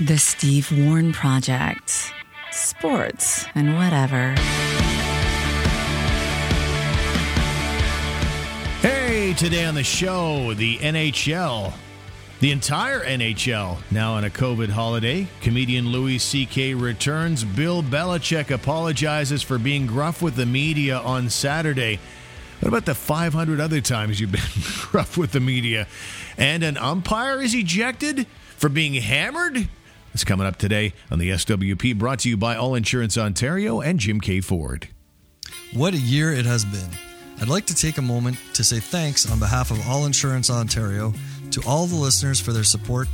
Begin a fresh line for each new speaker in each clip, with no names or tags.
The Steve Warren Project. Sports and whatever.
Hey, today on the show, the NHL. The entire NHL now on a COVID holiday. Comedian Louis C.K. returns. Bill Belichick apologizes for being gruff with the media on Saturday. What about the 500 other times you've been gruff with the media? And an umpire is ejected for being hammered? Coming up today on the SWP, brought to you by All Insurance Ontario and Jim K. Ford.
What a year it has been. I'd like to take a moment to say thanks on behalf of All Insurance Ontario to all the listeners for their support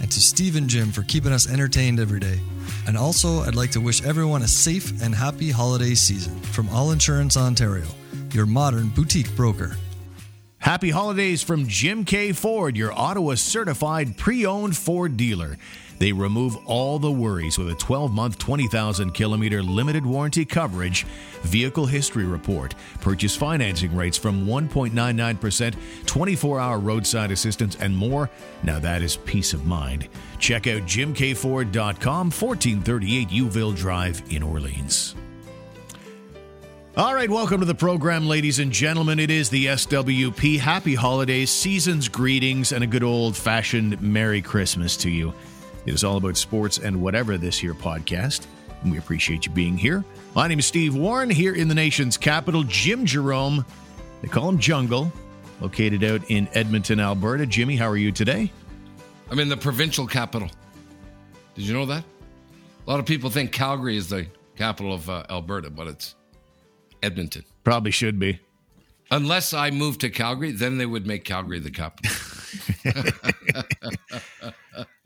and to Steve and Jim for keeping us entertained every day. And also, I'd like to wish everyone a safe and happy holiday season from All Insurance Ontario, your modern boutique broker.
Happy holidays from Jim K. Ford, your Ottawa certified pre owned Ford dealer. They remove all the worries with a 12 month, 20,000 kilometer limited warranty coverage, vehicle history report, purchase financing rates from 1.99%, 24 hour roadside assistance, and more. Now that is peace of mind. Check out jimkford.com, 1438 Youville Drive in Orleans. All right, welcome to the program, ladies and gentlemen. It is the SWP. Happy holidays, season's greetings, and a good old fashioned Merry Christmas to you. It is all about sports and whatever this here podcast. And we appreciate you being here. My name is Steve Warren, here in the nation's capital. Jim Jerome, they call him Jungle, located out in Edmonton, Alberta. Jimmy, how are you today?
I'm in the provincial capital. Did you know that? A lot of people think Calgary is the capital of uh, Alberta, but it's Edmonton.
Probably should be.
Unless I move to Calgary, then they would make Calgary the capital.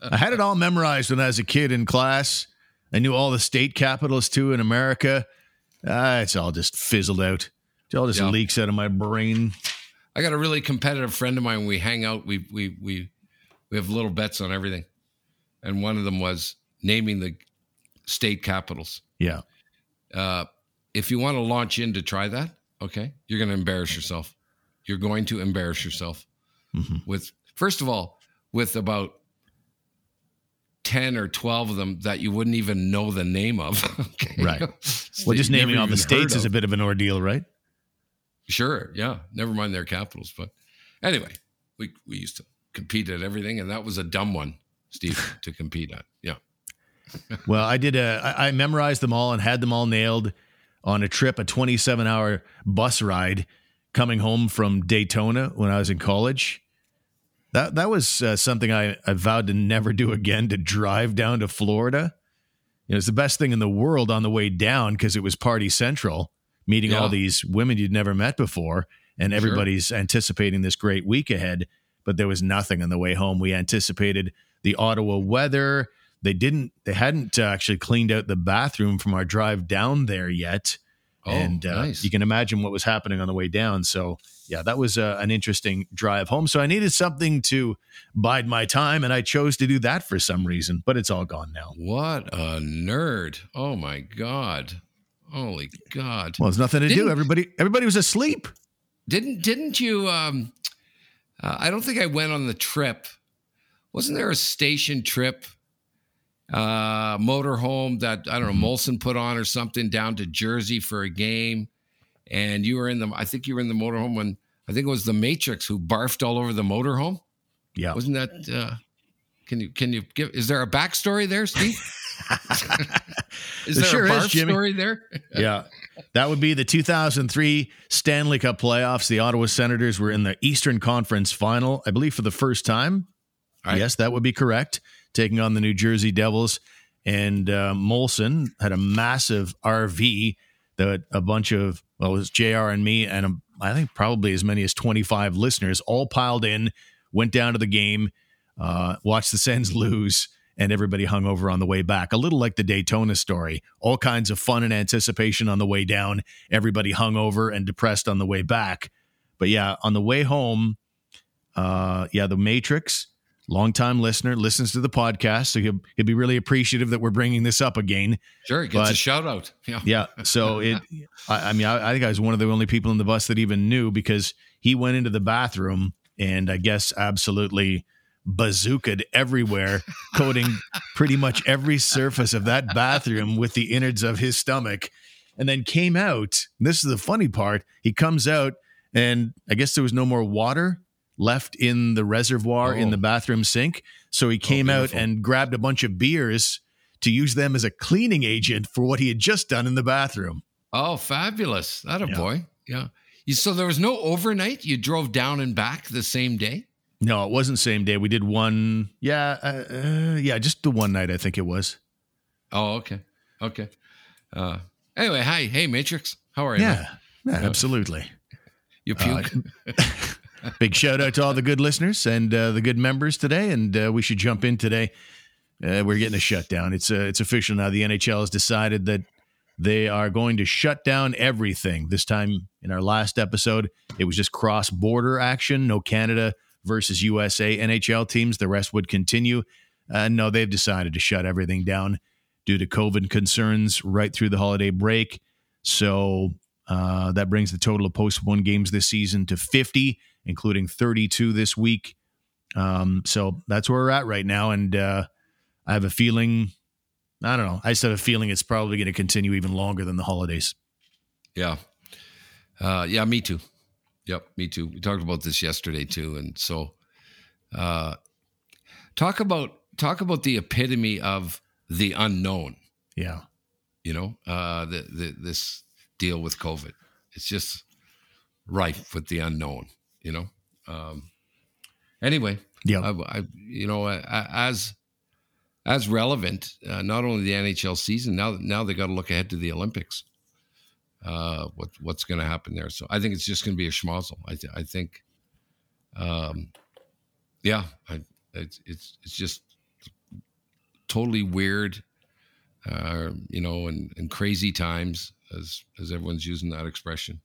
I had it all memorized when I was a kid in class. I knew all the state capitals too in America. Ah, it's all just fizzled out. It all just
Yeah.
leaks out of my brain.
I got a really competitive friend of mine. We hang out, we we we we have little bets on everything, and one of them was naming the state capitals.
Yeah.
Uh, if you want to launch in to try that, okay, you're going to embarrass yourself. You're going to embarrass yourself mm-hmm. with first of all with about 10 or 12 of them that you wouldn't even know the name of. okay.
Right.
So
Well, just naming all the states is a bit of an ordeal, right?
Sure. Yeah. Never mind their capitals. But anyway, we, we used to compete at everything, and that was a dumb one, Steve, to compete at. Yeah.
Well, I did a. I I memorized them all and had them all nailed on a trip, a 27 hour bus ride coming home from Daytona when I was in college. That that was uh, something I, I vowed to never do again. To drive down to Florida, it was the best thing in the world on the way down because it was party central, meeting all these women you'd never met before, and everybody's anticipating this great week ahead. But there was nothing on the way home. We anticipated the Ottawa weather. They didn't. They hadn't uh, actually cleaned out the bathroom from our drive down there yet,
Oh,
and uh,
nice.
you can imagine what was happening on the way down. So yeah, that was uh, an interesting drive home. So I needed something to bide my time, and I chose to do that for some reason. But it's all gone now.
What a nerd. Oh, my God. Holy God.
Well, there's nothing to do.
Didn't-
Everybody, everybody was asleep.
Didn't didn't you? Um, uh, I don't think I went on the trip. Wasn't there a station trip, uh, motorhome that I don't know Molson put on or something down to Jersey for a game, and you were in the. I think you were in the motorhome when I think it was the Matrix who barfed all over the motorhome.
Yeah.
Wasn't that? Uh, can you can you give? Is there a backstory there, Steve? is
There
there
sure
a
is, Jimmy.
story there?
yeah. That would be the 2003 Stanley Cup playoffs. The Ottawa Senators were in the Eastern Conference final, I believe, for the first time.
Right.
Yes, that would be correct. Taking on the New Jersey Devils. And uh, Molson had a massive RV that a bunch of, well, it was JR and me, and um I think probably as many as 25 listeners all piled in, went down to the game, uh, watched the Sens lose, and everybody hung over on the way back. A little like the Daytona story. All kinds of fun and anticipation on the way down. Everybody hung over and depressed on the way back. But yeah, on the way home, uh, yeah, the Matrix, longtime listener, listens to the podcast, so he'll, he'll be really appreciative that we're bringing this up again.
Sure, gets
But-
a shout out. Yeah.
Yeah. So it, I, I mean, I, I think I was one of the only people in the bus that even knew because he went into the bathroom and I guess absolutely bazookaed everywhere, coating pretty much every surface of that bathroom with the innards of his stomach. And then came out. This is the funny part. He comes out, and I guess there was no more water left in the reservoir in
Oh.
the bathroom sink. So he came out and grabbed a bunch of beers to use them as a cleaning agent for what he had just done in the bathroom.
Oh, fabulous! That a
Yeah.
boy. Yeah. So there was no overnight. You drove down and back the same day.
No, it wasn't same day. We did one. Yeah, uh, uh, yeah, just the one night. I think it was.
Oh, okay, okay. Uh, anyway, hi, hey, Matrix. How are you?
Yeah, yeah, absolutely.
You
Uh,
puke.
Big shout out to all the good listeners and uh, the good members today. And uh, we should jump in today. Uh, we're getting a shutdown. It's uh, it's official now. The NHL has decided that they are going to shut down everything. This time in our last episode, it was just cross border action. No Canada versus USA NHL teams. The rest would continue. Uh, no, they've decided to shut everything down due to COVID concerns right through the holiday break. So uh, that brings the total of postponed games this season to 50, including 32 this week. Um, so that's where we're at right now. And uh, I have a feeling, I don't know, I just have a feeling it's probably going to continue even longer than the holidays.
Yeah. Uh, yeah, me too. Yep, me too. We talked about this yesterday too, and so uh, talk about talk about the epitome of the unknown.
Yeah.
You know, uh, the, the this deal with COVID. It's just rife with the unknown. You know. Um, anyway,
Yeah.
I, I you know as as relevant, uh, not only the NHL season now. Now they got to look ahead to the Olympics. Uh, what what's going to happen there? So I think it's just going to be a schmozzle. I th- I think, um, yeah, I, it's it's it's just totally weird, uh, you know, and, and crazy times as as everyone's using that expression.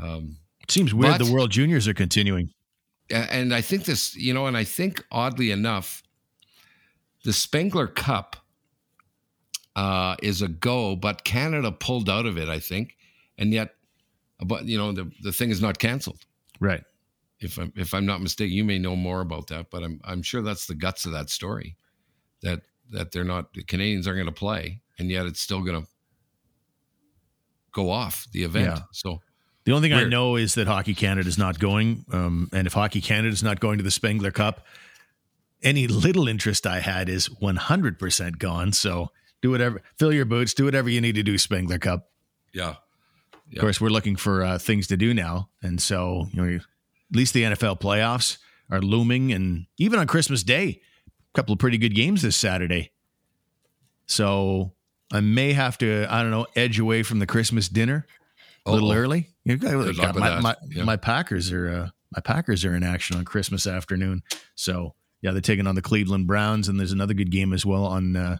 Um,
seems weird
But-
the World Juniors are continuing.
and I think this, you know, and I think oddly enough, the Spengler Cup uh, is a go, but Canada pulled out of it, I think, and yet, but you know, the the thing is not canceled.
Right.
If I'm if I'm not mistaken, you may know more about that, but I'm I'm sure that's the guts of that story, that that they're not the Canadians aren't going to play, and yet it's still going to go off the event.
Yeah.
So
The only thing I know is that Hockey Canada is not going. Um, and if Hockey Canada is not going to the Spengler Cup, any little interest I had is 100% gone. So do whatever, fill your boots, do whatever you need to do, Spengler Cup.
yeah,
Of course, we're looking for uh, things to do now. And so, you know, at least the NFL playoffs are looming. And even on Christmas Day, a couple of pretty good games this Saturday. So I may have to, I don't know, edge away from the Christmas dinner a little
Uh-oh.
early. You got-
Good
got my, my,
Yeah.
my Packers are uh, my Packers are in action on Christmas afternoon. So yeah, they're taking on the Cleveland Browns, and there's another good game as well on uh,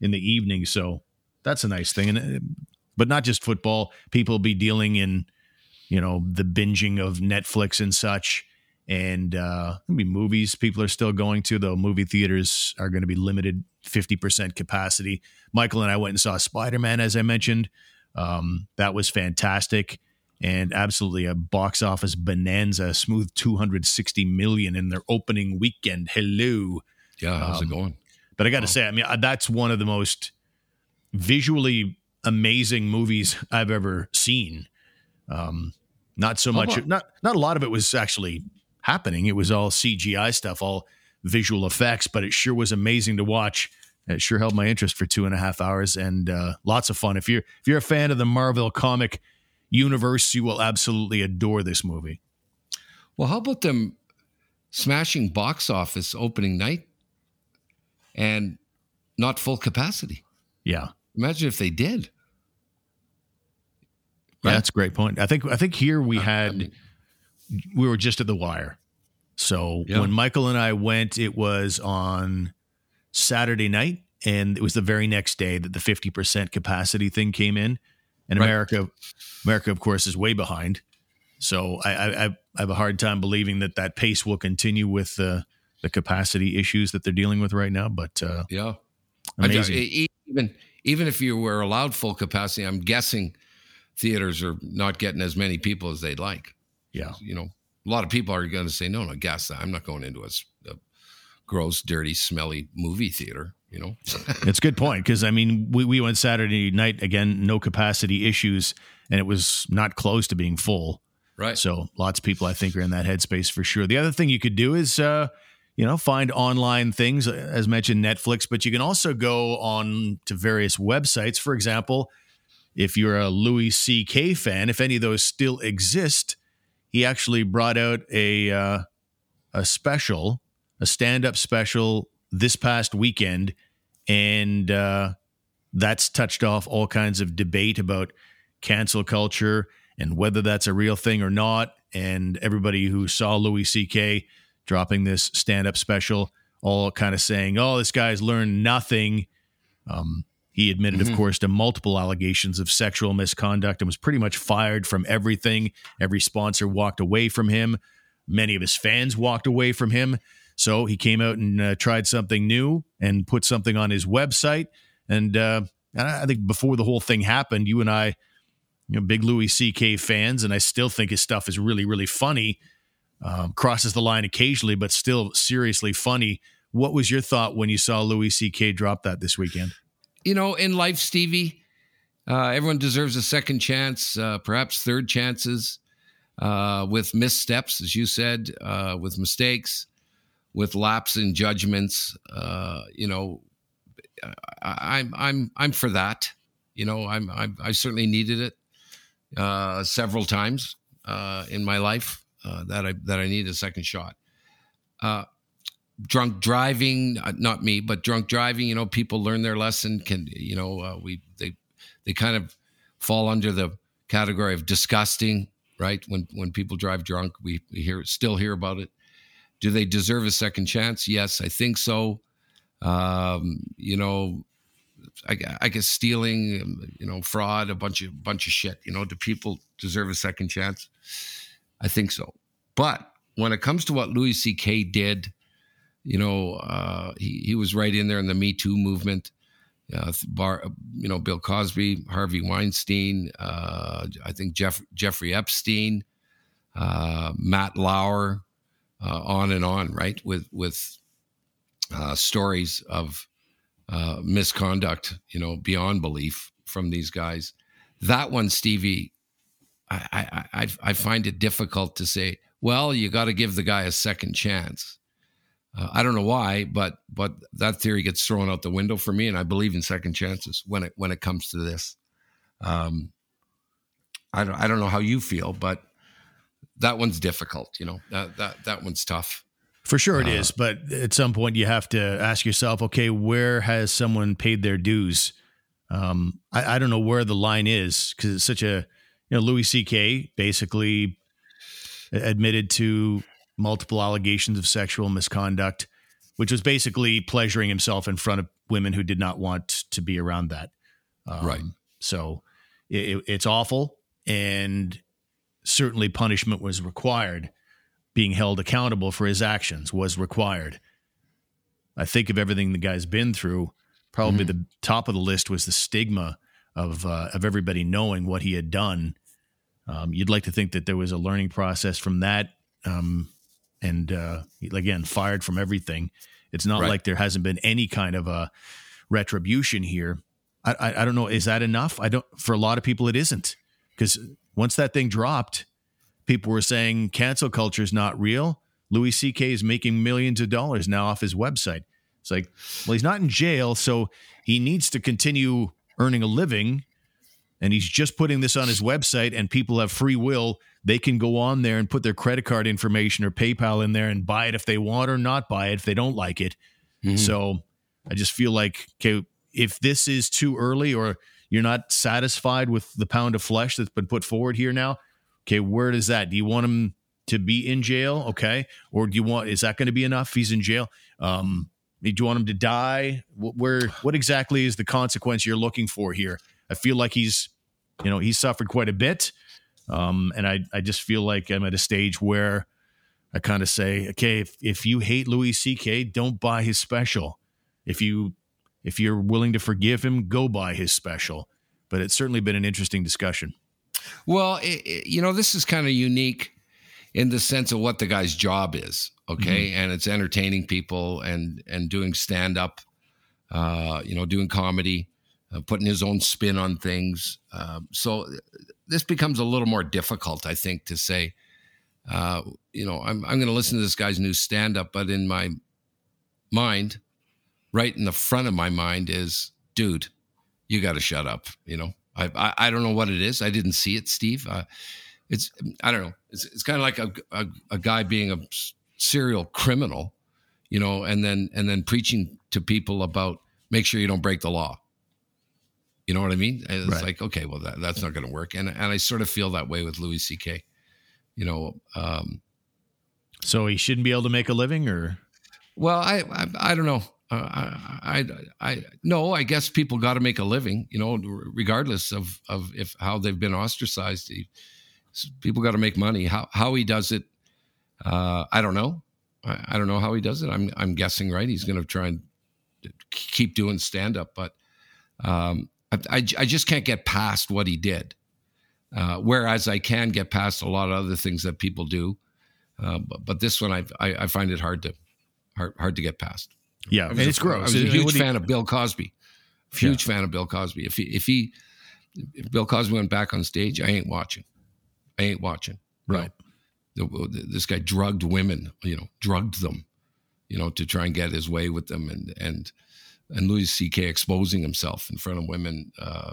in the evening. So that's a nice thing, and uh, but not just football. People will be dealing in you know the binging of Netflix and such. And uh, movies people are still going to, though movie theaters are going to be limited 50% capacity. Michael and I went and saw Spider Man, as I mentioned. Um, that was fantastic and absolutely a box office bonanza, smooth 260 million in their opening weekend. Hello.
yeah. How's
Um,
it going?
But I got to say, I mean, uh, that's one of the most visually amazing movies I've ever seen. Um, not so
How
much,
about-
not not a lot of it was actually happening. It was all CGI stuff, all visual effects, but it sure was amazing to watch. It sure held my interest for two and a half hours, and uh, lots of fun. If you're if you're a fan of the Marvel comic universe, you will absolutely adore this movie.
Well, how about them smashing box office opening night and not full capacity?
Yeah,
Imagine if they did. Right?
that's a great point. I think I think here we uh,
I
had
mean-
we were just at the wire. So
Yeah.
when Michael and I went, it was on Saturday night, and it was the very next day that the fifty percent capacity thing came in. And
Right.
America, America, of course, is way behind. So I, I, I have a hard time believing that that pace will continue with the the capacity issues that they're dealing with right now. But uh,
Yeah. I-
amazing.
e- even even if you were allowed full capacity, I'm guessing theaters are not getting as many people as they'd like.
yeah,
You know, a lot of people are going to say, "No, no, gas that. I'm not going into a gross, dirty, smelly movie theater. You know,
it's a good point because I mean we we went Saturday night again, no capacity issues, and it was not close to being full.
right?
So lots of people I think are in that headspace for sure. The other thing you could do is uh, you know find online things as mentioned Netflix, but you can also go on to various websites. For example, if you're a Louis C.K. fan, if any of those still exist, he actually brought out a uh, a special, a stand up special this past weekend, and uh, that's touched off all kinds of debate about cancel culture and whether that's a real thing or not. And everybody who saw Louis C.K. dropping this stand up special, all kind of saying, "Oh, this guy's learned nothing." Um, he admitted,
Mhm.
of course, to multiple allegations of sexual misconduct and was pretty much fired from everything. Every sponsor walked away from him. Many of his fans walked away from him. So he came out and uh, tried something new and put something on his website. And uh, I think before the whole thing happened, you and I, you know, big Louis C.K. fans, and I still think his stuff is really, really funny. Um, crosses the line occasionally, but still seriously funny. What was your thought when you saw Louis C.K. drop that this weekend?
you know, in life, Stevie, uh, everyone deserves a second chance, uh, perhaps third chances, uh, with missteps, as you said, uh, with mistakes, with lapse in judgments. Uh, you know, I, I'm I'm I'm for that. You know, I'm, I'm I certainly needed it uh, several times uh, in my life uh, that I that I need a second shot. Uh, drunk driving uh, not me but drunk driving you know people learn their lesson can you know we they they kind of fall under the category of disgusting right when when people drive drunk we, we hear still hear about it do they deserve a second chance? Yes i think so. Um you know I, I guess stealing um, you know fraud a bunch of bunch of shit you know do people deserve a second chance? I think so. But when it comes to what louis ck did you know, uh, he, he was right in there in the Me Too movement. Uh, bar, you know, Bill Cosby, Harvey Weinstein, uh, I think Jeff, Jeffrey Epstein, uh, Matt Lauer, uh, on and on, right? With with uh, stories of uh, misconduct, you know, beyond belief from these guys. That one, Stevie, I I, I, I find it difficult to say. Well, you got to give the guy a second chance. Uh, I don't know why, but but that theory gets thrown out the window for me, and I believe in second chances when it when it comes to this. Um, I don't I don't know how you feel, but that one's difficult. You know that that that one's tough.
For sure it is, but at some point you have to ask yourself, okay, where has someone paid their dues? Um, I, I don't know where the line is because it's such a, you know, Louis C.K. basically admitted to multiple allegations of sexual misconduct, which was basically pleasuring himself in front of women who did not want to be around that. Um,
Right.
So it, it's awful, and certainly punishment was required. Being held accountable for his actions was required. I think of everything the guy's been through. Probably the top of the list was the stigma of uh, of everybody knowing what he had done. Um, you'd like to think that there was a learning process from that, um, and uh, again, fired from everything. It's not
Right.
like there hasn't been any kind of a retribution here. I, I, I don't know. Is that enough? I don't. For a lot of people, it isn't because once that thing dropped, people were saying cancel culture is not real. Louis C.K. is making millions of dollars now off his website. It's like, well, he's not in jail, so he needs to continue earning a living. And he's just putting this on his website, and people have free will. They can go on there and put their credit card information or PayPal in there and buy it if they want or not buy it if they don't like it. Mm-hmm. So I just feel like, okay, if this is too early or you're not satisfied with the pound of flesh that's been put forward here now, okay, where does that? Do you want him to be in jail? Okay. Or do you want, is that going to be enough? He's in jail. Um, do you want him to die? Wh- Where, what exactly is the consequence you're looking for here? I feel like he's, you know, he's suffered quite a bit. Um, and I, I just feel like I'm at a stage where I kind of say, okay, if, if you hate Louis C.K., don't buy his special. If you, if you're willing to forgive him, go buy his special. But it's certainly been an interesting discussion.
Well, it, it- you know, this is kind of unique in the sense of what the guy's job is. Okay, and it's entertaining people and and doing stand up, uh, you know, doing comedy, uh, putting his own spin on things. Um, so this becomes a little more difficult, I think, to say. Uh, you know, I'm I'm going to listen to this guy's new stand up, but in my mind, right in the front of my mind is, dude, you got to shut up. You know, I, I, I don't know what it is. I didn't see it, Steve. Uh, it's I don't know. It's it's kind of like a, a a guy being a serial criminal, you know, and then and then preaching to people about make sure you don't break the law. You know what I mean? It's
Right.
like okay, well that, that's not going to work, and and I sort of feel that way with Louis C.K. You know, um,
So he shouldn't be able to make a living, or
Well, I I, I don't know. Uh, I, I I no. I guess people got to make a living, you know, regardless of of if how they've been ostracized. People got to make money. How how he does it, uh, I don't know. I, I don't know how he does it. I'm I'm guessing right. He's going to try and keep doing stand up, but um, I, I I just can't get past what he did. Uh, whereas I can get past a lot of other things that people do, uh, but, but this one I, I I find it hard to hard hard to get past.
Yeah,
I
and it's
a,
gross.
I was a huge
do you-
fan of Bill Cosby. Huge fan of Bill Cosby. If he if he if Bill Cosby went back on stage, I ain't watching. I ain't watching. No.
Right.
The- the- this guy drugged women, you know, drugged them, you know, to try and get his way with them, and and and Louis C.K. exposing himself in front of women, uh,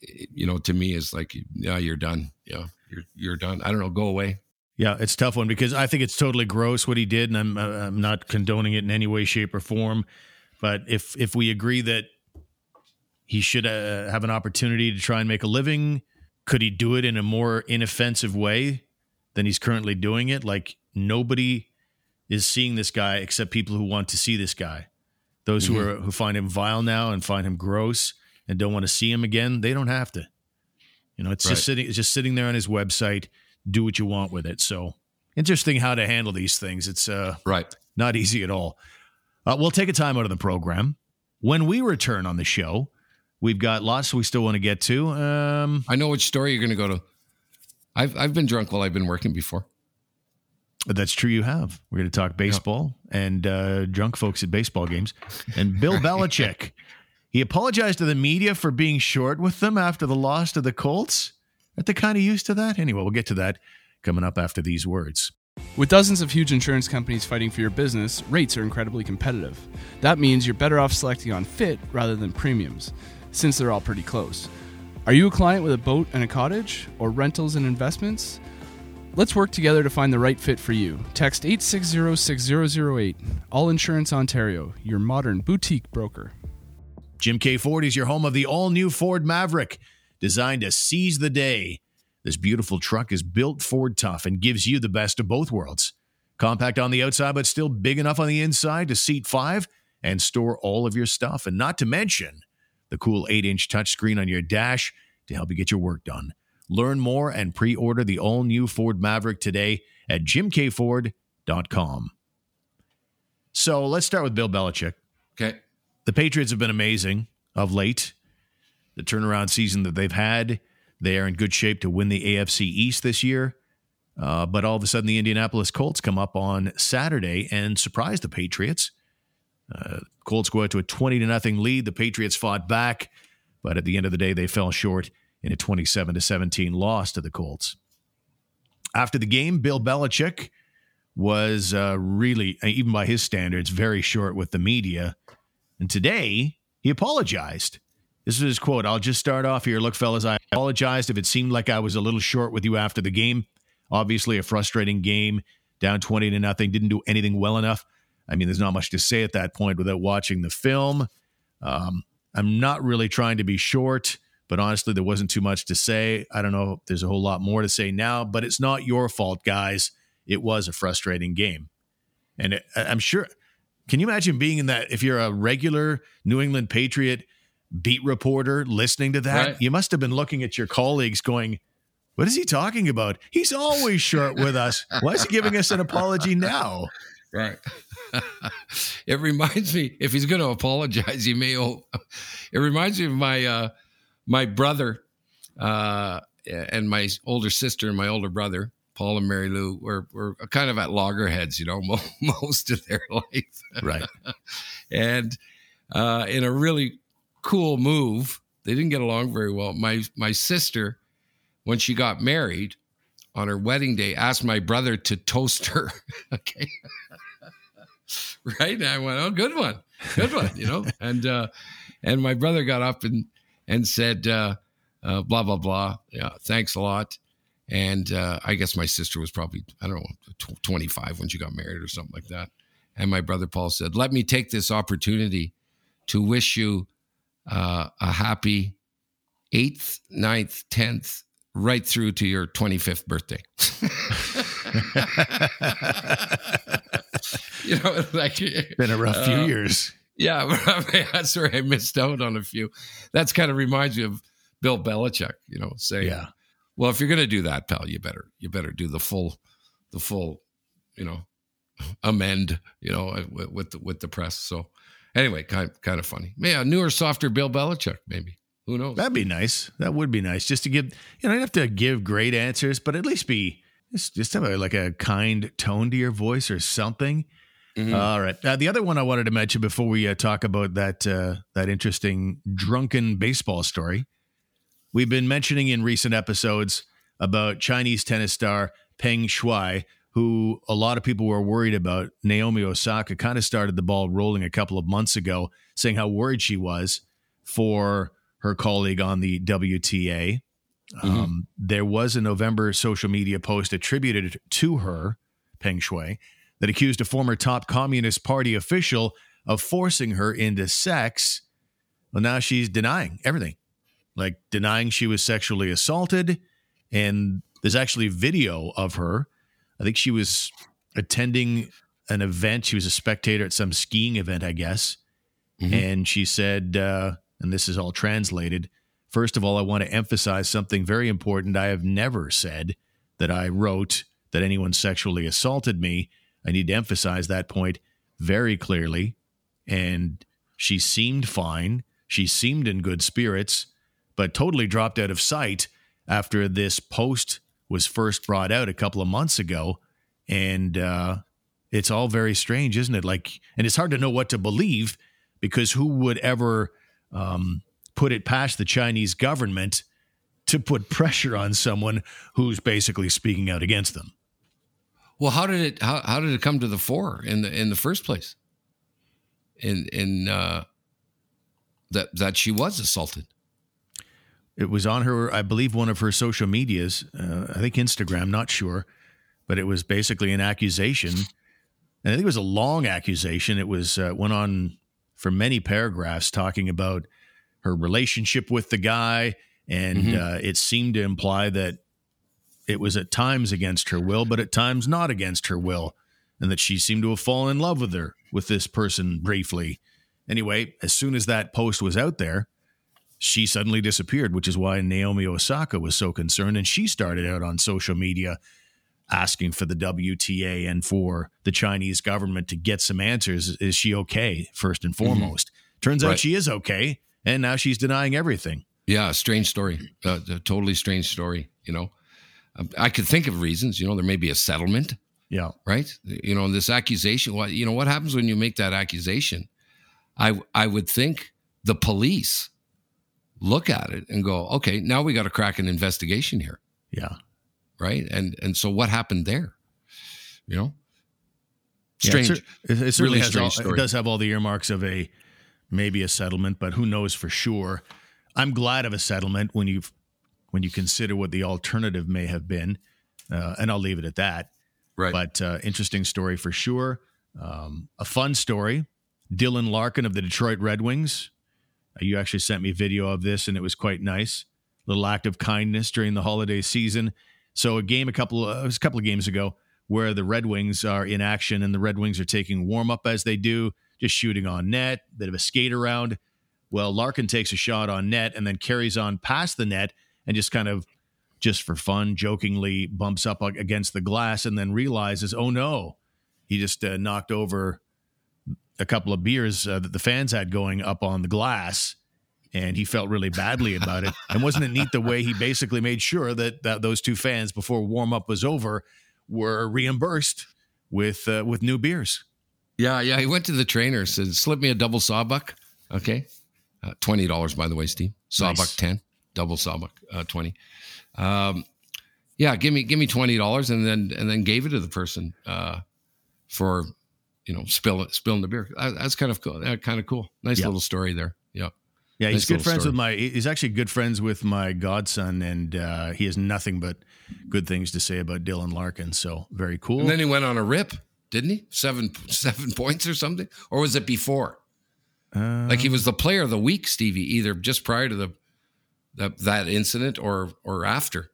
you know, to me is like, yeah, you're done. Yeah, you're you're done. I don't know, go away.
Yeah, it's a tough one because I think it's totally gross what he did, and I'm uh, I'm not condoning it in any way, shape, or form. But if if we agree that he should uh, have an opportunity to try and make a living, could he do it in a more inoffensive way than he's currently doing it? Like nobody is seeing this guy except people who want to see this guy. Those who are who find him vile now and find him gross and don't want to see him again, they don't have to. You know, it's
Right.
just sitting it's just sitting there on his website. Do what you want with it. So interesting how to handle these things. It's uh
Right.
not easy at all. Uh, we'll take a time out of the program. When we return on the show, we've got lots we still want to get to. Um,
I know which story you're going to go to. I've I've been drunk while I've been working before.
that's true. You have. We're going to talk baseball and uh, drunk folks at baseball games. And Bill Belichick, he apologized to the media for being short with them after the loss to the Colts. Aren't they kind of used to that? Anyway, we'll get to that coming up after these words.
With dozens of huge insurance companies fighting for your business, rates are incredibly competitive. That means you're better off selecting on fit rather than premiums, since they're all pretty close. Are you a client with a boat and a cottage, or rentals and investments? Let's work together to find the right fit for you. Text 8606008. All Insurance Ontario, your modern boutique broker.
Jim K. Ford is your home of the all new Ford Maverick, designed to seize the day. This beautiful truck is built Ford tough and gives you the best of both worlds. Compact on the outside, but still big enough on the inside to seat five and store all of your stuff. And not to mention the cool 8 inch touchscreen on your dash to help you get your work done. Learn more and pre order the all new Ford Maverick today at jimkford.com. So let's start with Bill Belichick
Okay.
the Patriots have been amazing of late. The turnaround season that they've had, they are in good shape to win the AFC East this year. Uh, but all of a sudden, the Indianapolis Colts come up on Saturday and surprise the Patriots. Uh, Colts go out to a twenty to nothing lead. The Patriots fought back, but at the end of the day, they fell short in a twenty-seven to seventeen loss to the Colts. After the game, Bill Belichick was uh, really, even by his standards, very short with the media. And today, he apologized. This is his quote. I'll just start off here. Look, fellas, I apologized if it seemed like I was a little short with you after the game. Obviously, a frustrating game, down 20 to nothing, didn't do anything well enough. I mean, there's not much to say at that point without watching the film. Um, I'm not really trying to be short, but honestly, there wasn't too much to say. I don't know if there's a whole lot more to say now, but it's not your fault, guys. It was a frustrating game. And it, I- I'm sure, can you imagine being in that? If you're a regular New England Patriot beat reporter listening to that,
Right.
you must have been looking at your colleagues going, What is he talking about? He's always short with us. Why is he giving us an apology now?
Right. it reminds me if he's going to apologize, he may. Owe, it reminds me of my uh, my brother uh, and my older sister and my older brother. Paul and Mary Lou were were kind of at loggerheads, you know, most of their life.
Right.
and uh, in a really cool move, they didn't get along very well. My my sister, when she got married on her wedding day, asked my brother to toast her. okay. right. And I went, oh, good one, good one, you know. and uh, and my brother got up and and said, uh, uh, blah blah blah. Yeah, thanks a lot. And uh, I guess my sister was probably I don't know 25 when she got married or something like that. And my brother Paul said, "Let me take this opportunity to wish you uh, a happy eighth, ninth, tenth, right through to your 25th birthday." you know, like
been a rough few
uh,
years.
Yeah, that's where I missed out on a few. That's kind of reminds me of Bill Belichick, you know, saying,
Yeah.
"Well, if you're going to do that, pal, you better you better do the full, the full, you know, amend, you know, with, with the with the press." So, anyway, kind kind of funny. Yeah, newer, softer Bill Belichick, maybe. Who knows?
That'd be nice. That would be nice. Just to give, you know, don't have to give great answers, but at least be just, just have a, like a kind tone to your voice or something.
Mhm.
All right. Uh, the other one I wanted to mention before we uh, talk about that uh, that interesting drunken baseball story, we've been mentioning in recent episodes about Chinese tennis star Peng Shuai, who a lot of people were worried about. Naomi Osaka kind of started the ball rolling a couple of months ago, saying how worried she was for her colleague on the WTA. Um, there was a November social media post attributed to her, Peng Shuai, that accused a former top Communist Party official of forcing her into sex. Well, now she's denying everything, like denying she was sexually assaulted. And there's actually video of her. I think she was attending an event. She was a spectator at some skiing event, I guess. And she said, uh, and this is all translated. First of all, I want to emphasize something very important. I have never said that I wrote that anyone sexually assaulted me. I need to emphasize that point very clearly. And she seemed fine. She seemed in good spirits, but totally dropped out of sight after this post was first brought out a couple of months ago. And uh, it's all very strange, isn't it? Like, and it's hard to know what to believe because who would ever um, put it past the Chinese government to put pressure on someone who's basically speaking out against them?
Well, how did it how, how did it come to the fore in the in the first place? In in uh, that that she was assaulted.
It was on her, I believe, one of her social medias. Uh, I think Instagram, not sure, but it was basically an accusation, and I think it was a long accusation. It was uh, went on for many paragraphs talking about her relationship with the guy, and
Mhm.
uh, it seemed to imply that it was at times against her will, but at times not against her will, and that she seemed to have fallen in love with her with this person briefly. Anyway, as soon as that post was out there, she suddenly disappeared, which is why Naomi Osaka was so concerned. And she started out on social media asking for the WTA and for the Chinese government to get some answers. Is she okay, first and foremost? Turns out
Right.
she is okay. And now she's denying everything.
Yeah, strange story. Uh, a totally strange story. You know, Um, I could think of reasons. You know, there may be a settlement,
Yeah.
right? You know, this accusation. What you know, what happens when you make that accusation? I I would think the police look at it and go, okay, now we got to crack an investigation here,
Yeah.
right? And and so what happened there? You know,
Yeah,
strange.
it, cer- it, it certainly
Really
has all,
strange
it does have all the earmarks of a maybe a settlement, but who knows for sure. I'm glad of a settlement when you when you consider what the alternative may have been, uh, and I'll leave it at that.
right.
But uh, interesting story for sure. Um, a fun story. Dylan Larkin of the Detroit Red Wings. Uh, you actually sent me video of this, and it was quite nice. Little act of kindness during the holiday season. So a game a couple of, it was a couple of games ago where the Red Wings are in action, and the Red Wings are taking warm up as they do, just shooting on net, bit of a skate around. Well, Larkin takes a shot on net and then carries on past the net and just kind of just for fun, jokingly bumps up against the glass and then realizes, oh no, he just uh, knocked over a couple of beers uh, that the fans had going up on the glass. and he felt really badly about it. And wasn't it neat the way he basically made sure that, that those two fans, before warm up was over, were reimbursed with uh, with new beers?
Yeah, yeah. He went to the trainer, said, "Slip me a double sawbuck." Okay, uh, twenty dollars by the way, Steve. Sawbuck
Nice.
ten, double sawbuck uh, twenty. Um, yeah, give me give me twenty dollars, and then and then gave it to the person uh, for you know spill spilling the beer. That, that's kind of cool. That kind of cool. Nice
Yeah.
little story there. Yeah.
Yeah, he's
Nice
good friends
story.
with my. He's actually good friends with my godson, and uh, he has nothing but good things to say about Dylan Larkin. So very cool.
And then he went on a rip, didn't he? Seven seven points or something, or was it before?
Uh,
Like he was the player of the week, Stevie, either just prior to the that that incident or or after.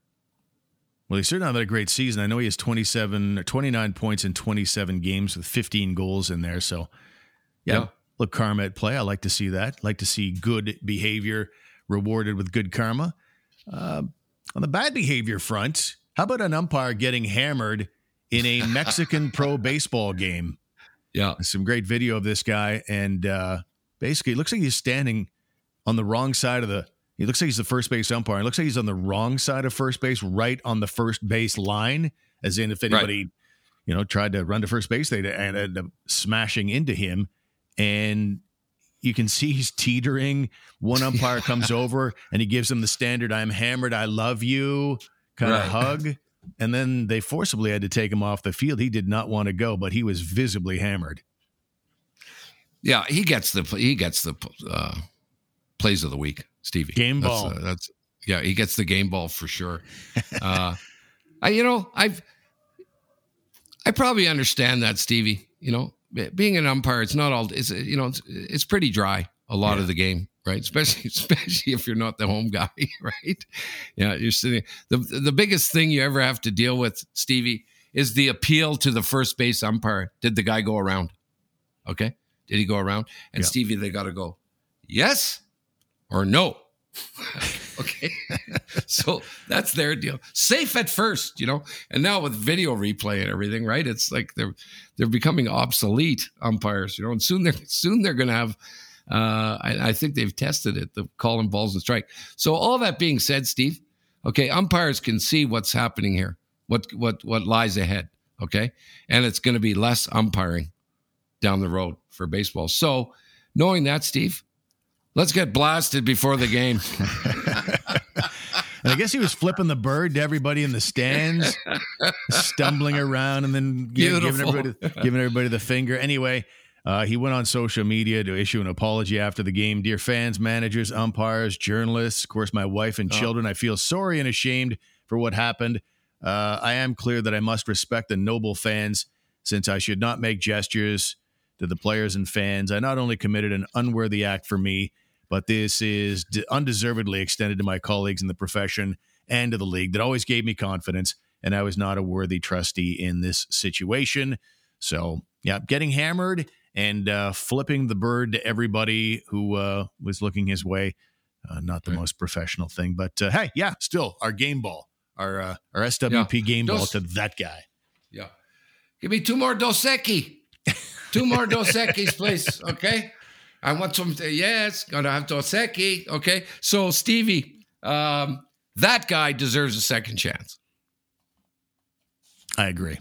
Well, he certainly had a great season. I know he has twenty seven or twenty nine points in twenty seven games with fifteen goals in there. So yeah,
Yeah.
look karma at play. I like to see that. Like to see good behavior rewarded with good karma. Uh, on the bad behavior front, how about an umpire getting hammered in a Mexican pro baseball game?
Yeah.
some great video of this guy and uh basically it looks like he's standing on the wrong side of the he looks like he's the first base umpire. It looks like he's on the wrong side of first base right on the first base line as in if anybody you know tried to run to first base they'd end up smashing into him. And you can see he's teetering. One umpire comes over and he gives him the standard i'm hammered i love you kind of hug. And then they forcibly had to take him off the field. He did not want to go but he was visibly hammered.
Yeah, he gets the he gets the uh, plays of the week, Stevie.
Game
That's,
ball.
uh, that's yeah, he gets the game ball for sure. uh, I you know I've I probably understand that, Stevie. You know, being an umpire, it's not all. It's you know, it's, it's pretty dry a lot
Yeah.
of the game, right? Especially especially if you're not the home guy, right? Yeah, you're sitting. The the biggest thing you ever have to deal with, Stevie, is the appeal to the first base umpire. Did the guy go around? Okay, did he go around? And
Yeah.
Stevie, they got to go yes or no. okay. so that's their deal. Safe at first, you know. And now with video replay and everything, right? It's like they're they're becoming obsolete umpires, you know. And soon they're soon they're to have. Uh, I, I think they've tested it, the calling balls and strike. So all that being said, Steve, okay, umpires can see what's happening here, what what what lies ahead, okay, and it's to be less umpiring down the road for baseball. So knowing that, Steve, let's get blasted before the game.
And I guess he was flipping the bird to everybody in the stands, stumbling around, and then gi- giving everybody, giving everybody the finger. Anyway, uh, he went on social media to issue an apology after the game. Dear fans, managers, umpires, journalists, of course, my wife and
Oh.
children, I feel sorry and ashamed for what happened. Uh, I am clear that I must respect the noble fans since I should not make gestures to the players and fans. I not only committed an unworthy act for me, but this is undeservedly extended to my colleagues in the profession and to the league that always gave me confidence, and I was not a worthy trustee in this situation. So, yeah, getting hammered and uh, flipping the bird to everybody who uh, was looking his way. Uh, not the
Right.
most professional thing, but uh, hey, yeah, still our game ball, our uh, our SWP game ball to that guy.
Yeah. Give me two more Dos Equis. Two more Dos Equis, please. Okay. I want some. Yes, gonna have Dos Equis. Okay. So Stevie, um, that guy deserves a second chance.
I agree.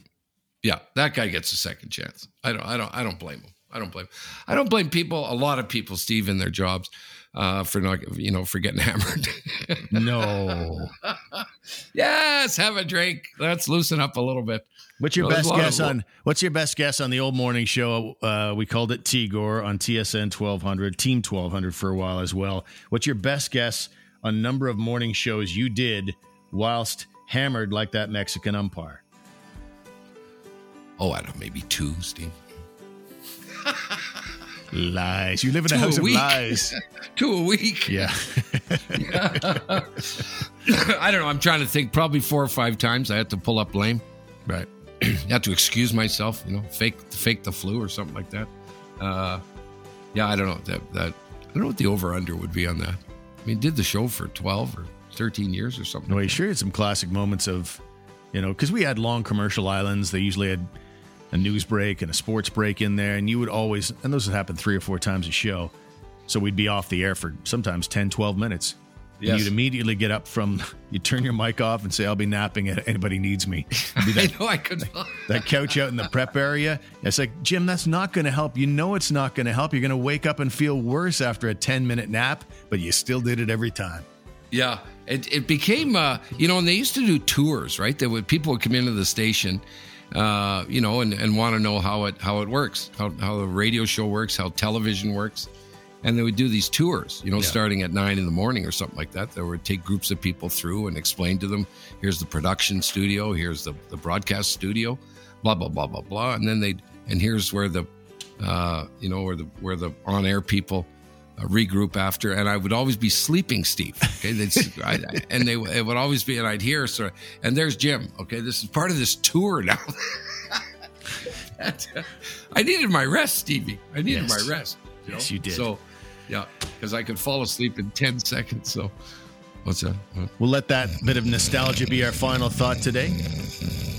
Yeah, that guy gets a second chance. I don't. I don't. I don't blame him. I don't blame. I don't blame people. A lot of people, Steve, in their jobs, uh, for not, you know, for getting hammered.
No.
yes, have a drink. Let's loosen up a little bit.
What's your
Well,
best guess
of-
on what's your best guess on the old morning show? Uh, we called it Tigor on TSN 1200, Team 1200 for a while as well. What's your best guess on number of morning shows you did whilst hammered like that Mexican umpire?
Oh, I don't. know, Maybe two, Steve.
Lies. You live in a
Two a
house of
week.
lies.
Two a week.
Yeah.
I don't know. I'm trying to think. Probably four or five times I had to pull up lame.
right.
had to excuse myself. You know, fake fake the flu or something like that. Uh, yeah, I don't know that that. I don't know what the over under would be on that. I mean, did the show for 12 or 13 years or something.
No,
like
he sure had some classic moments of, you know, because we had long commercial islands. They usually had a news break and a sports break in there, and you would always, and those would happen three or four times a show. So we'd be off the air for sometimes 10, 12 minutes. And
Yes.
You'd immediately get up from, you turn your mic off and say, I'll be napping if anybody needs me. It'd
I
that,
know I could.
that couch out in the prep area. It's like, Jim, that's not going to help. You know it's not going to help. You're going to wake up and feel worse after a 10 minute nap, but you still did it every time.
Yeah, it, it became uh, you know, and they used to do tours, right? That would people would come into the station, uh, you know, and, and want to know how it how it works, how how the radio show works, how television works, and they would do these tours, you know, starting at nine in the morning or something like that. They would take groups of people through and explain to them, here's the production studio, here's the the broadcast studio, blah blah blah blah blah, and then they and here's where the uh, you know where the where the on air people uh, regroup after, and I would always be sleeping, Steve. Okay, I- and they it would always be, and I'd hear, so, and there's Jim. Okay, this is part of this tour now. I needed my rest, Stevie. I needed
Yes.
my rest.
Yes, you did.
So, yeah, because I could fall asleep in ten seconds. So, what's that? What?
We'll let that bit of nostalgia be our final thought today.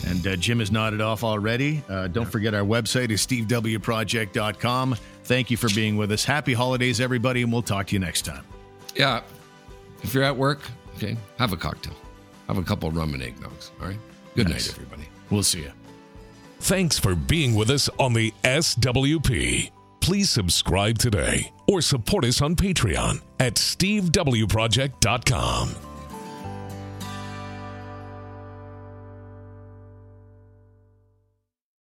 And uh, Jim has nodded off already. Uh, don't forget our website is stevewproject.com. Thank you for being with us. Happy holidays, everybody, and we'll talk to you next time.
Yeah, if you're at work, okay, have a cocktail, have a couple rum and eggnogs. All right. Good
Nice.
night, everybody.
We'll see you.
Thanks for being with us on the SWP. Please subscribe today or support us on Patreon at stevewproject.com.